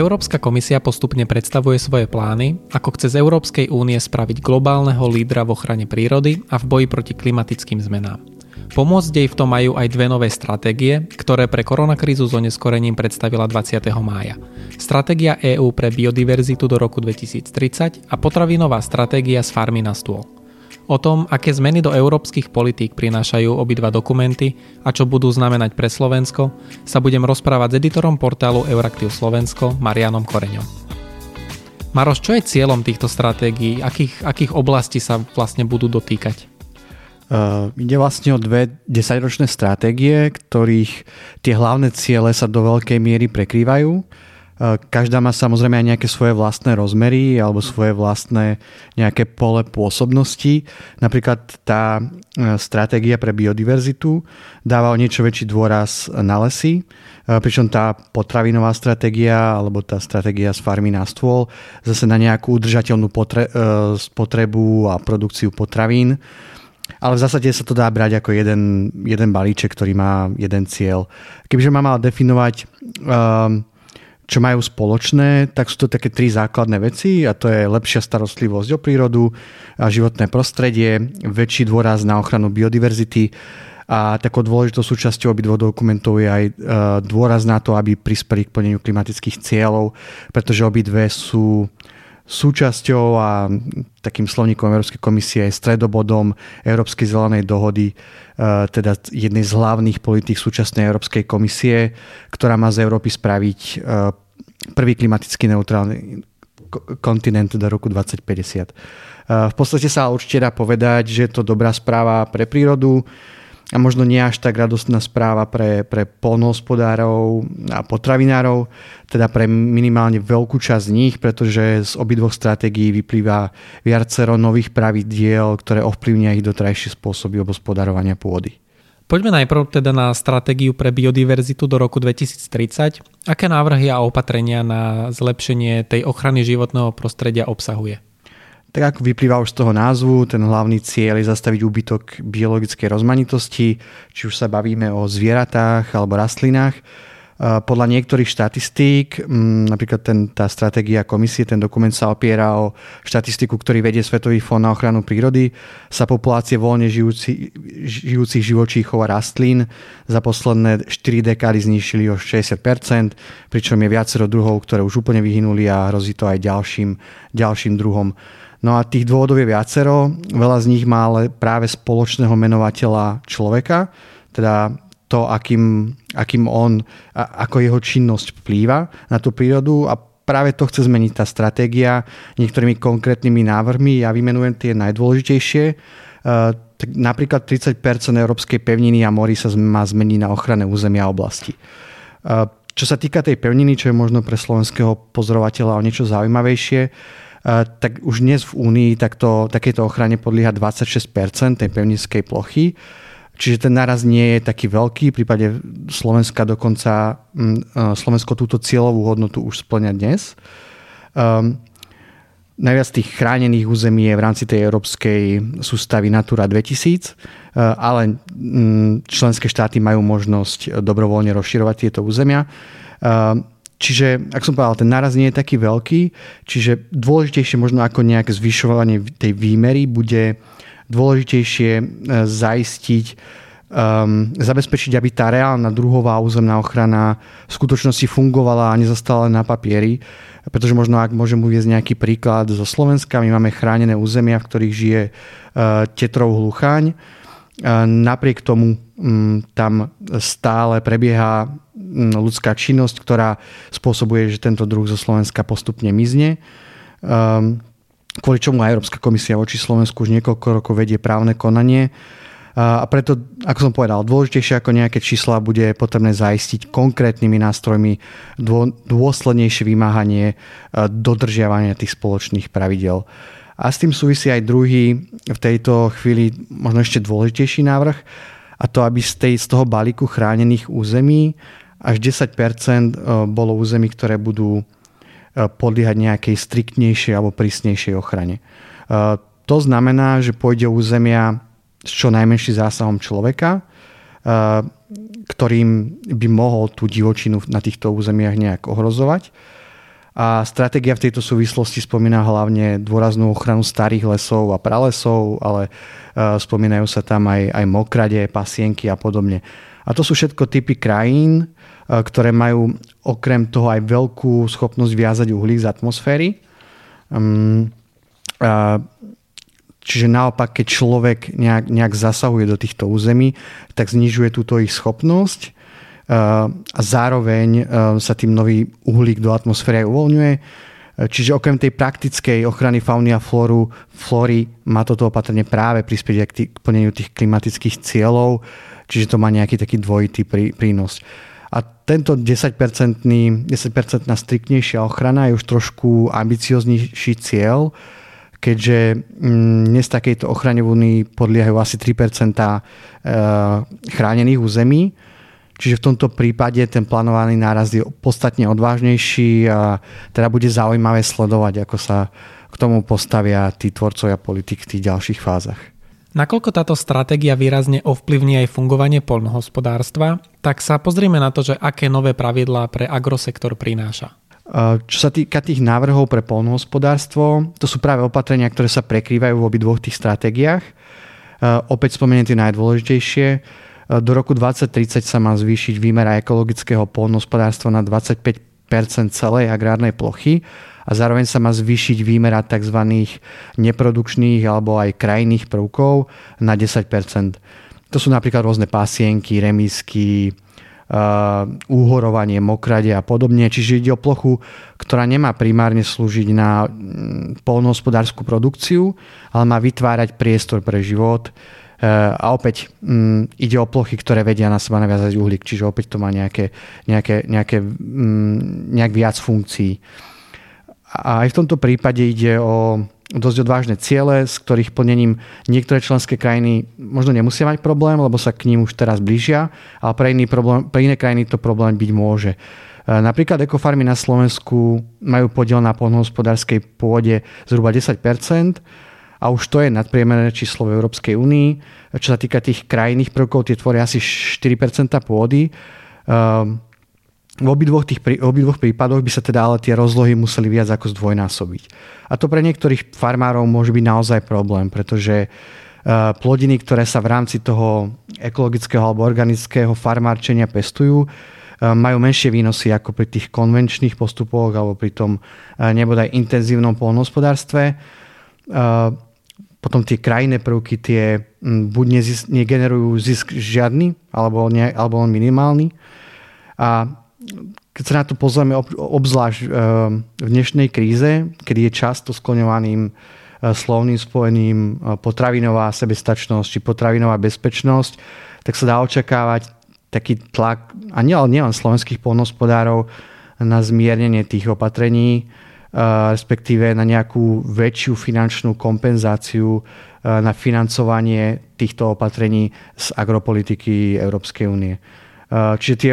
Európska komisia postupne predstavuje svoje plány, ako chce z Európskej únie spraviť globálneho lídra v ochrane prírody a v boji proti klimatickým zmenám. Pomôcť jej v tom majú aj dve nové stratégie, ktoré pre koronakrízu s oneskorením predstavila 20. mája. Stratégia EÚ pre biodiverzitu do roku 2030 a potravinová stratégia z farmy na stôl. O tom, aké zmeny do európskych politík prinášajú obidva dokumenty a čo budú znamenať pre Slovensko, sa budem rozprávať s editorom portálu Euraktiv Slovensko Marianom Koreňom. Maroš, čo je cieľom týchto stratégií? Akých, akých oblastí sa vlastne budú dotýkať? Uh, ide vlastne o dve desaťročné stratégie, ktorých tie hlavné ciele sa do veľkej miery prekrývajú. Každá má samozrejme aj nejaké svoje vlastné rozmery alebo svoje vlastné nejaké pole pôsobnosti. Napríklad tá e, stratégia pre biodiverzitu dáva o niečo väčší dôraz na lesy, e, pričom tá potravinová stratégia alebo tá stratégia z farmy na stôl zase na nejakú udržateľnú potre- e, spotrebu a produkciu potravín. Ale v zásade sa to dá brať ako jeden, jeden balíček, ktorý má jeden cieľ. Kebyže má mal definovať um, čo majú spoločné, tak sú to také tri základné veci a to je lepšia starostlivosť o prírodu, a životné prostredie, väčší dôraz na ochranu biodiverzity a takou dôležitou súčasťou obidvoch dokumentov je aj e, dôraz na to, aby prispeli k plneniu klimatických cieľov, pretože obidve sú súčasťou a takým slovníkom Európskej komisie je stredobodom Európskej zelenej dohody, e, teda jednej z hlavných politík súčasnej Európskej komisie, ktorá má z Európy spraviť e, prvý klimaticky neutrálny kontinent do roku 2050. E, v podstate sa určite dá povedať, že je to dobrá správa pre prírodu, a možno nie až tak radostná správa pre, pre polnohospodárov a potravinárov, teda pre minimálne veľkú časť z nich, pretože z obidvoch stratégií vyplýva viacero nových pravidiel, ktoré ovplyvnia ich dotrajšie spôsoby obospodarovania pôdy. Poďme najprv teda na stratégiu pre biodiverzitu do roku 2030. Aké návrhy a opatrenia na zlepšenie tej ochrany životného prostredia obsahuje? Tak ako vyplýva už z toho názvu, ten hlavný cieľ je zastaviť úbytok biologickej rozmanitosti, či už sa bavíme o zvieratách alebo rastlinách. Podľa niektorých štatistík, napríklad ten, tá stratégia komisie, ten dokument sa opiera o štatistiku, ktorý vedie Svetový fond na ochranu prírody, sa populácie voľne žijúci, žijúcich živočíchov a rastlín za posledné 4 dekády znišili o 60%, pričom je viacero druhov, ktoré už úplne vyhynuli a hrozí to aj ďalším, ďalším druhom. No a tých dôvodov je viacero. Veľa z nich má ale práve spoločného menovateľa človeka, teda to, akým, akým on, ako jeho činnosť vplýva na tú prírodu a práve to chce zmeniť tá stratégia niektorými konkrétnymi návrhmi. Ja vymenujem tie najdôležitejšie. E, napríklad 30% európskej pevniny a morí sa má zmeniť na ochranné územia oblasti. E, čo sa týka tej pevniny, čo je možno pre slovenského pozorovateľa o niečo zaujímavejšie, tak už dnes v Únii takto, takéto ochrane podlieha 26% tej pevninskej plochy. Čiže ten náraz nie je taký veľký. V prípade Slovenska dokonca mm, Slovensko túto cieľovú hodnotu už splňa dnes. Um, najviac tých chránených území je v rámci tej európskej sústavy Natura 2000, ale mm, členské štáty majú možnosť dobrovoľne rozširovať tieto územia. Čiže, ak som povedal, ten náraz nie je taký veľký, čiže dôležitejšie možno ako nejaké zvyšovanie tej výmery bude dôležitejšie e, zaistiť, um, zabezpečiť, aby tá reálna druhová územná ochrana v skutočnosti fungovala a nezastala na papieri. Pretože možno, ak môžem uvieť nejaký príklad zo Slovenska, my máme chránené územia, v ktorých žije uh, tetrov hlucháň. Uh, napriek tomu um, tam stále prebieha ľudská činnosť, ktorá spôsobuje, že tento druh zo Slovenska postupne mizne. Um, kvôli čomu aj Európska komisia voči Slovensku už niekoľko rokov vedie právne konanie. A preto, ako som povedal, dôležitejšie ako nejaké čísla bude potrebné zaistiť konkrétnymi nástrojmi dôslednejšie vymáhanie dodržiavania tých spoločných pravidel. A s tým súvisí aj druhý, v tejto chvíli možno ešte dôležitejší návrh, a to, aby z toho balíku chránených území až 10 e, bolo území, ktoré budú e, podliehať nejakej striktnejšej alebo prísnejšej ochrane. E, to znamená, že pôjde o územia s čo najmenším zásahom človeka, ktorým by mohol tú divočinu na týchto územiach nejak ohrozovať. A stratégia v tejto súvislosti spomína hlavne dôraznú ochranu starých lesov a pralesov, ale spomínajú sa tam aj, aj mokrade, pasienky a podobne. A to sú všetko typy krajín, ktoré majú okrem toho aj veľkú schopnosť viazať uhlík z atmosféry. Um, čiže naopak, keď človek nejak, nejak zasahuje do týchto území, tak znižuje túto ich schopnosť a zároveň sa tým nový uhlík do atmosféry aj uvoľňuje. Čiže okrem tej praktickej ochrany fauny a flóru, flóry má toto opatrenie práve prispieť tý, k plneniu tých klimatických cieľov, čiže to má nejaký taký dvojitý prí, prínos. A tento 10%, 10% striktnejšia ochrana je už trošku ambicioznejší cieľ, keďže mm, dnes takejto ochrane v podliehajú asi 3% chránených území, Čiže v tomto prípade ten plánovaný náraz je podstatne odvážnejší a teda bude zaujímavé sledovať, ako sa k tomu postavia tí tvorcovia politik v tých ďalších fázach. Nakoľko táto stratégia výrazne ovplyvní aj fungovanie poľnohospodárstva, tak sa pozrieme na to, že aké nové pravidlá pre agrosektor prináša. Čo sa týka tých návrhov pre polnohospodárstvo, to sú práve opatrenia, ktoré sa prekrývajú v obidvoch tých stratégiách. Opäť spomeniem tie najdôležitejšie. Do roku 2030 sa má zvýšiť výmera ekologického polnospodárstva na 25 celej agrárnej plochy a zároveň sa má zvýšiť výmera tzv. neprodukčných alebo aj krajných prvkov na 10% To sú napríklad rôzne pasienky, remísky, uh, úhorovanie, mokrade a podobne. Čiže ide o plochu, ktorá nemá primárne slúžiť na mm, polnohospodárskú produkciu, ale má vytvárať priestor pre život, a opäť mm, ide o plochy, ktoré vedia na seba naviazať uhlík, čiže opäť to má nejaké, nejaké, nejaké, mm, nejak viac funkcií. A aj v tomto prípade ide o dosť odvážne ciele, s ktorých plnením niektoré členské krajiny možno nemusia mať problém, lebo sa k ním už teraz blížia, ale pre, iný problém, pre iné krajiny to problém byť môže. E, napríklad ekofarmy na Slovensku majú podiel na poľnohospodárskej pôde zhruba 10 a už to je nadpriemerné číslo v Európskej únii. Čo sa týka tých krajných prvkov, tie tvoria asi 4% pôdy. Ehm, v obidvoch, tých, obidvoch prípadoch by sa teda ale tie rozlohy museli viac ako zdvojnásobiť. A to pre niektorých farmárov môže byť naozaj problém, pretože ehm, plodiny, ktoré sa v rámci toho ekologického alebo organického farmárčenia pestujú, ehm, majú menšie výnosy ako pri tých konvenčných postupoch alebo pri tom nebodaj intenzívnom polnohospodárstve potom tie krajné prvky, tie buď nezis, negenerujú zisk žiadny, alebo, ne, alebo len minimálny. A keď sa na to pozrieme obzvlášť eh, v dnešnej kríze, kedy je často skloňovaným eh, slovným spojením eh, potravinová sebestačnosť či potravinová bezpečnosť, tak sa dá očakávať taký tlak, a nielen nie slovenských polnospodárov, na zmiernenie tých opatrení, respektíve na nejakú väčšiu finančnú kompenzáciu na financovanie týchto opatrení z agropolitiky Európskej únie. Čiže tie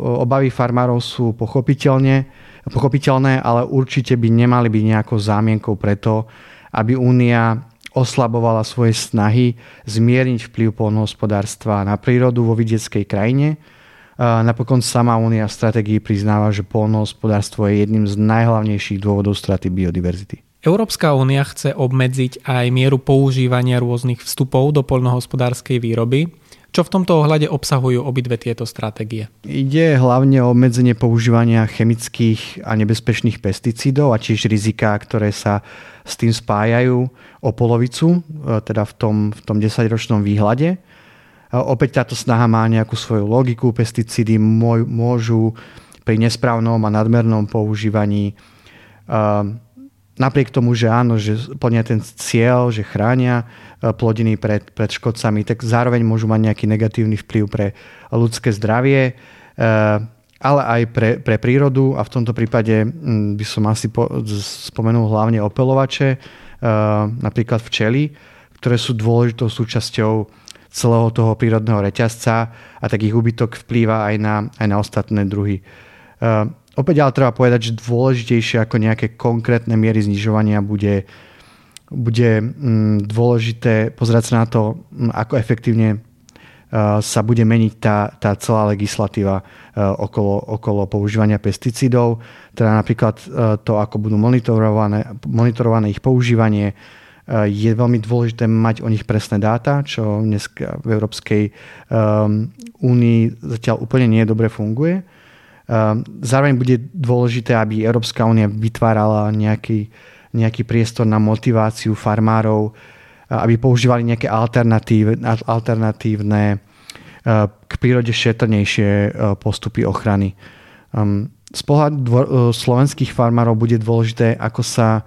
obavy farmárov sú pochopiteľne, pochopiteľné, ale určite by nemali byť nejakou zámienkou preto, aby únia oslabovala svoje snahy zmierniť vplyv polnohospodárstva na prírodu vo vidieckej krajine, Napokon sama Únia v stratégii priznáva, že polnohospodárstvo je jedným z najhlavnejších dôvodov straty biodiverzity. Európska únia chce obmedziť aj mieru používania rôznych vstupov do poľnohospodárskej výroby. Čo v tomto ohľade obsahujú obidve tieto stratégie? Ide hlavne o obmedzenie používania chemických a nebezpečných pesticídov a tiež rizika, ktoré sa s tým spájajú o polovicu, e, teda v tom, v tom 10-ročnom výhľade. Opäť táto snaha má nejakú svoju logiku. Pesticídy môžu pri nesprávnom a nadmernom používaní napriek tomu, že áno, že plnia ten cieľ, že chránia plodiny pred, pred škodcami, tak zároveň môžu mať nejaký negatívny vplyv pre ľudské zdravie, ale aj pre, pre prírodu a v tomto prípade by som asi po, spomenul hlavne opelovače, napríklad včely, ktoré sú dôležitou súčasťou celého toho prírodného reťazca a tak ich úbytok vplýva aj na, aj na ostatné druhy. Uh, opäť ale treba povedať, že dôležitejšie ako nejaké konkrétne miery znižovania bude, bude um, dôležité pozerať sa na to, um, ako efektívne sa bude meniť tá, tá celá legislatíva okolo, okolo používania pesticídov, teda napríklad to, ako budú monitorované, monitorované ich používanie, je veľmi dôležité mať o nich presné dáta, čo dnes v Európskej únii zatiaľ úplne nie dobre funguje. Zároveň bude dôležité, aby Európska únia vytvárala nejaký, nejaký priestor na motiváciu farmárov, aby používali nejaké alternatív, alternatívne k prírode šetrnejšie postupy ochrany. Um, z pohľadu slovenských farmárov bude dôležité, ako sa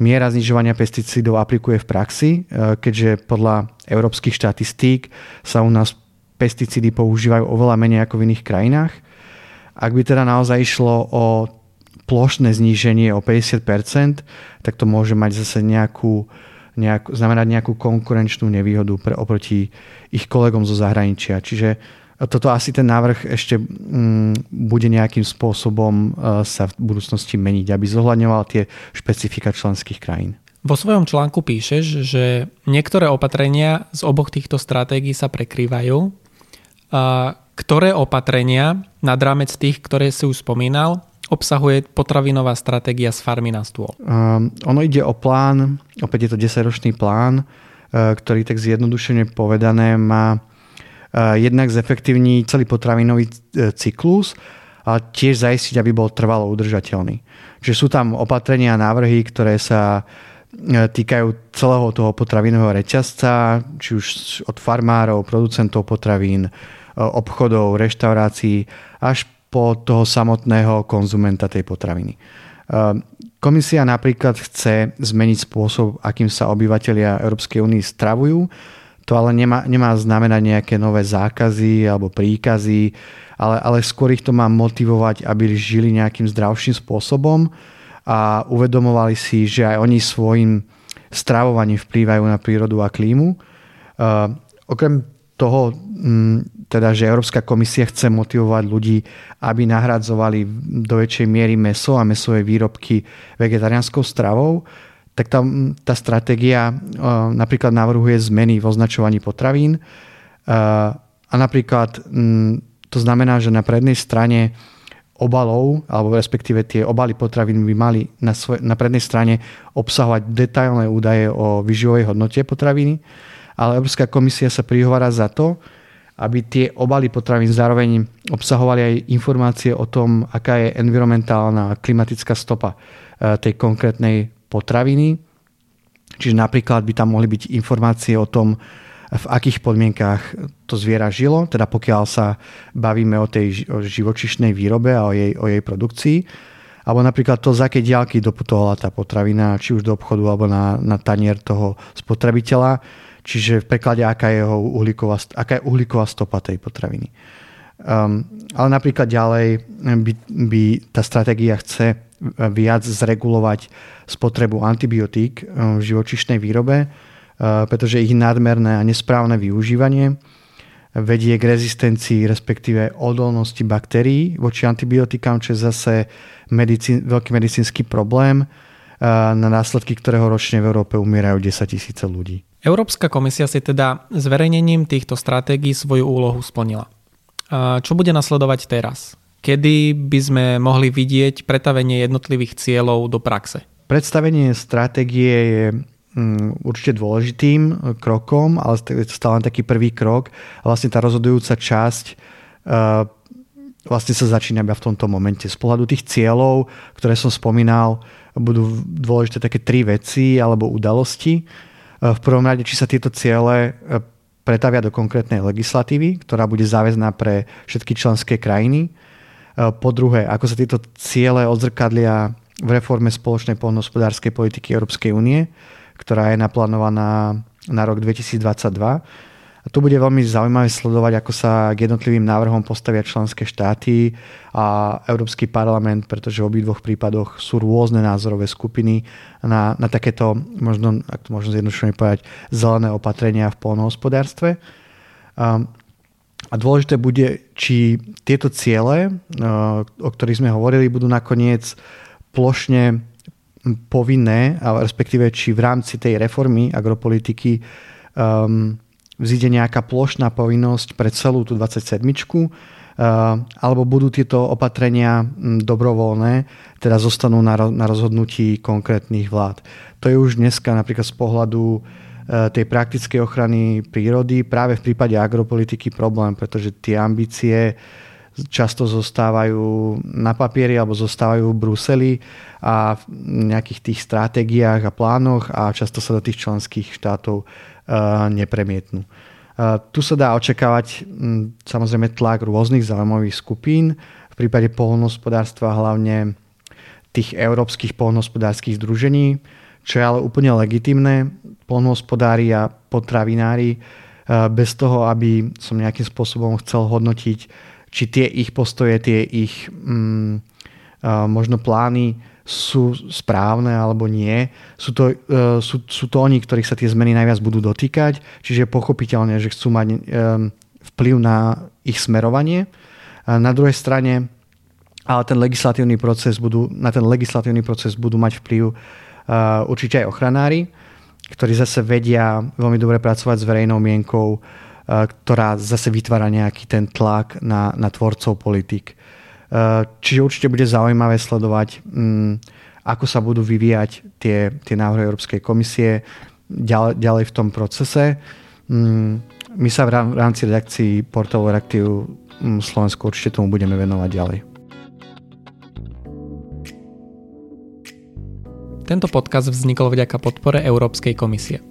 miera znižovania pesticídov aplikuje v praxi, keďže podľa európskych štatistík sa u nás pesticídy používajú oveľa menej ako v iných krajinách. Ak by teda naozaj išlo o plošné zníženie o 50%, tak to môže mať zase nejakú nejak, znamenať nejakú konkurenčnú nevýhodu pre, oproti ich kolegom zo zahraničia. Čiže toto asi ten návrh ešte mm, bude nejakým spôsobom uh, sa v budúcnosti meniť, aby zohľadňoval tie špecifika členských krajín. Vo svojom článku píšeš, že niektoré opatrenia z oboch týchto stratégií sa prekrývajú. A ktoré opatrenia nad rámec tých, ktoré si už spomínal, obsahuje potravinová stratégia z farmy na stôl? Um, ono ide o plán, opäť je to 10-ročný plán, ktorý tak zjednodušene povedané má jednak zefektívniť celý potravinový uh, cyklus a tiež zaistiť, aby bol trvalo udržateľný. Čiže sú tam opatrenia a návrhy, ktoré sa týkajú celého toho potravinového reťazca, či už od farmárov, producentov potravín, obchodov, reštaurácií, až po toho samotného konzumenta tej potraviny. Komisia napríklad chce zmeniť spôsob, akým sa obyvateľia Európskej únie stravujú. To ale nemá, nemá znamenať nejaké nové zákazy alebo príkazy, ale, ale skôr ich to má motivovať, aby žili nejakým zdravším spôsobom a uvedomovali si, že aj oni svojim stravovaním vplývajú na prírodu a klímu. Uh, okrem toho, mm, teda, že Európska komisia chce motivovať ľudí, aby nahradzovali do väčšej miery meso a mesové výrobky vegetariánskou stravou, tak tá, tá stratégia uh, napríklad navrhuje zmeny v označovaní potravín. Uh, a napríklad to znamená, že na prednej strane obalov, alebo respektíve tie obaly potravín by mali na, svoj, na prednej strane obsahovať detailné údaje o vyživovej hodnote potraviny ale Európska komisia sa prihovára za to, aby tie obaly potravín zároveň obsahovali aj informácie o tom, aká je environmentálna a klimatická stopa e, tej konkrétnej potraviny. Čiže napríklad by tam mohli byť informácie o tom, v akých podmienkách to zviera žilo, teda pokiaľ sa bavíme o tej živočišnej výrobe a o jej, o jej produkcii, alebo napríklad to, z akej diálky doputovala tá potravina, či už do obchodu alebo na, na tanier toho spotrebiteľa čiže v preklade aká je, jeho uhlíková, aká je uhlíková stopa tej potraviny. Um, ale napríklad ďalej by, by tá stratégia chce viac zregulovať spotrebu antibiotík um, v živočišnej výrobe, uh, pretože ich nadmerné a nesprávne využívanie vedie k rezistencii, respektíve odolnosti baktérií voči antibiotikám, čo je zase medicín, veľký medicínsky problém, uh, na následky ktorého ročne v Európe umierajú 10 tisíce ľudí. Európska komisia si teda zverejnením týchto stratégií svoju úlohu splnila. Čo bude nasledovať teraz? Kedy by sme mohli vidieť pretavenie jednotlivých cieľov do praxe? Predstavenie stratégie je mm, určite dôležitým krokom, ale je to stále taký prvý krok. Vlastne tá rozhodujúca časť e, vlastne sa začína v tomto momente. Z pohľadu tých cieľov, ktoré som spomínal, budú dôležité také tri veci alebo udalosti. V prvom rade, či sa tieto ciele e, pretavia do konkrétnej legislatívy, ktorá bude záväzná pre všetky členské krajiny. E, po druhé, ako sa tieto ciele odzrkadlia v reforme spoločnej poľnohospodárskej politiky Európskej únie, ktorá je naplánovaná na rok 2022 a tu bude veľmi zaujímavé sledovať, ako sa k jednotlivým návrhom postavia členské štáty a Európsky parlament, pretože v obidvoch prípadoch sú rôzne názorové skupiny na, na takéto, možno, ak to možno zjednodušene povedať, zelené opatrenia v polnohospodárstve. A, a dôležité bude, či tieto ciele, o ktorých sme hovorili, budú nakoniec plošne povinné, respektíve či v rámci tej reformy agropolitiky um, vzíde nejaká plošná povinnosť pre celú tú 27 alebo budú tieto opatrenia dobrovoľné, teda zostanú na rozhodnutí konkrétnych vlád. To je už dneska napríklad z pohľadu tej praktickej ochrany prírody. Práve v prípade agropolitiky problém, pretože tie ambície často zostávajú na papieri alebo zostávajú v Bruseli a v nejakých tých stratégiách a plánoch a často sa do tých členských štátov nepremietnú. Tu sa dá očakávať samozrejme tlak rôznych zaujímavých skupín, v prípade polnohospodárstva hlavne tých európskych polnohospodárských združení, čo je ale úplne legitimné. Polnohospodári a potravinári bez toho, aby som nejakým spôsobom chcel hodnotiť či tie ich postoje, tie ich mm, možno plány sú správne alebo nie. Sú to, uh, sú, sú to oni, ktorých sa tie zmeny najviac budú dotýkať, čiže je pochopiteľné, že chcú mať vplyv na ich smerovanie. Na druhej strane ale ten legislatívny proces budú, na ten legislatívny proces budú mať vplyv určite aj ochranári, ktorí zase vedia veľmi dobre pracovať s verejnou mienkou, ktorá zase vytvára nejaký ten tlak na, na tvorcov politik. Čiže určite bude zaujímavé sledovať, mm, ako sa budú vyvíjať tie, tie návrhy Európskej komisie ďalej, ďalej v tom procese. Mm, my sa v rámci redakcií portálu Reaktív mm, Slovensku určite tomu budeme venovať ďalej. Tento podcast vznikol vďaka podpore Európskej komisie.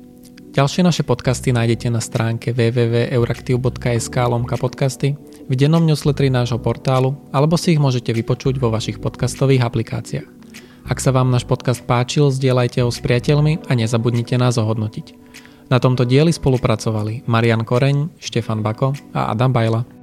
Ďalšie naše podcasty nájdete na stránke www.euraktiv.sk lomka podcasty, v dennom newsletteri nášho portálu, alebo si ich môžete vypočuť vo vašich podcastových aplikáciách. Ak sa vám náš podcast páčil, zdieľajte ho s priateľmi a nezabudnite nás ohodnotiť. Na tomto dieli spolupracovali Marian Koreň, Štefan Bako a Adam Bajla.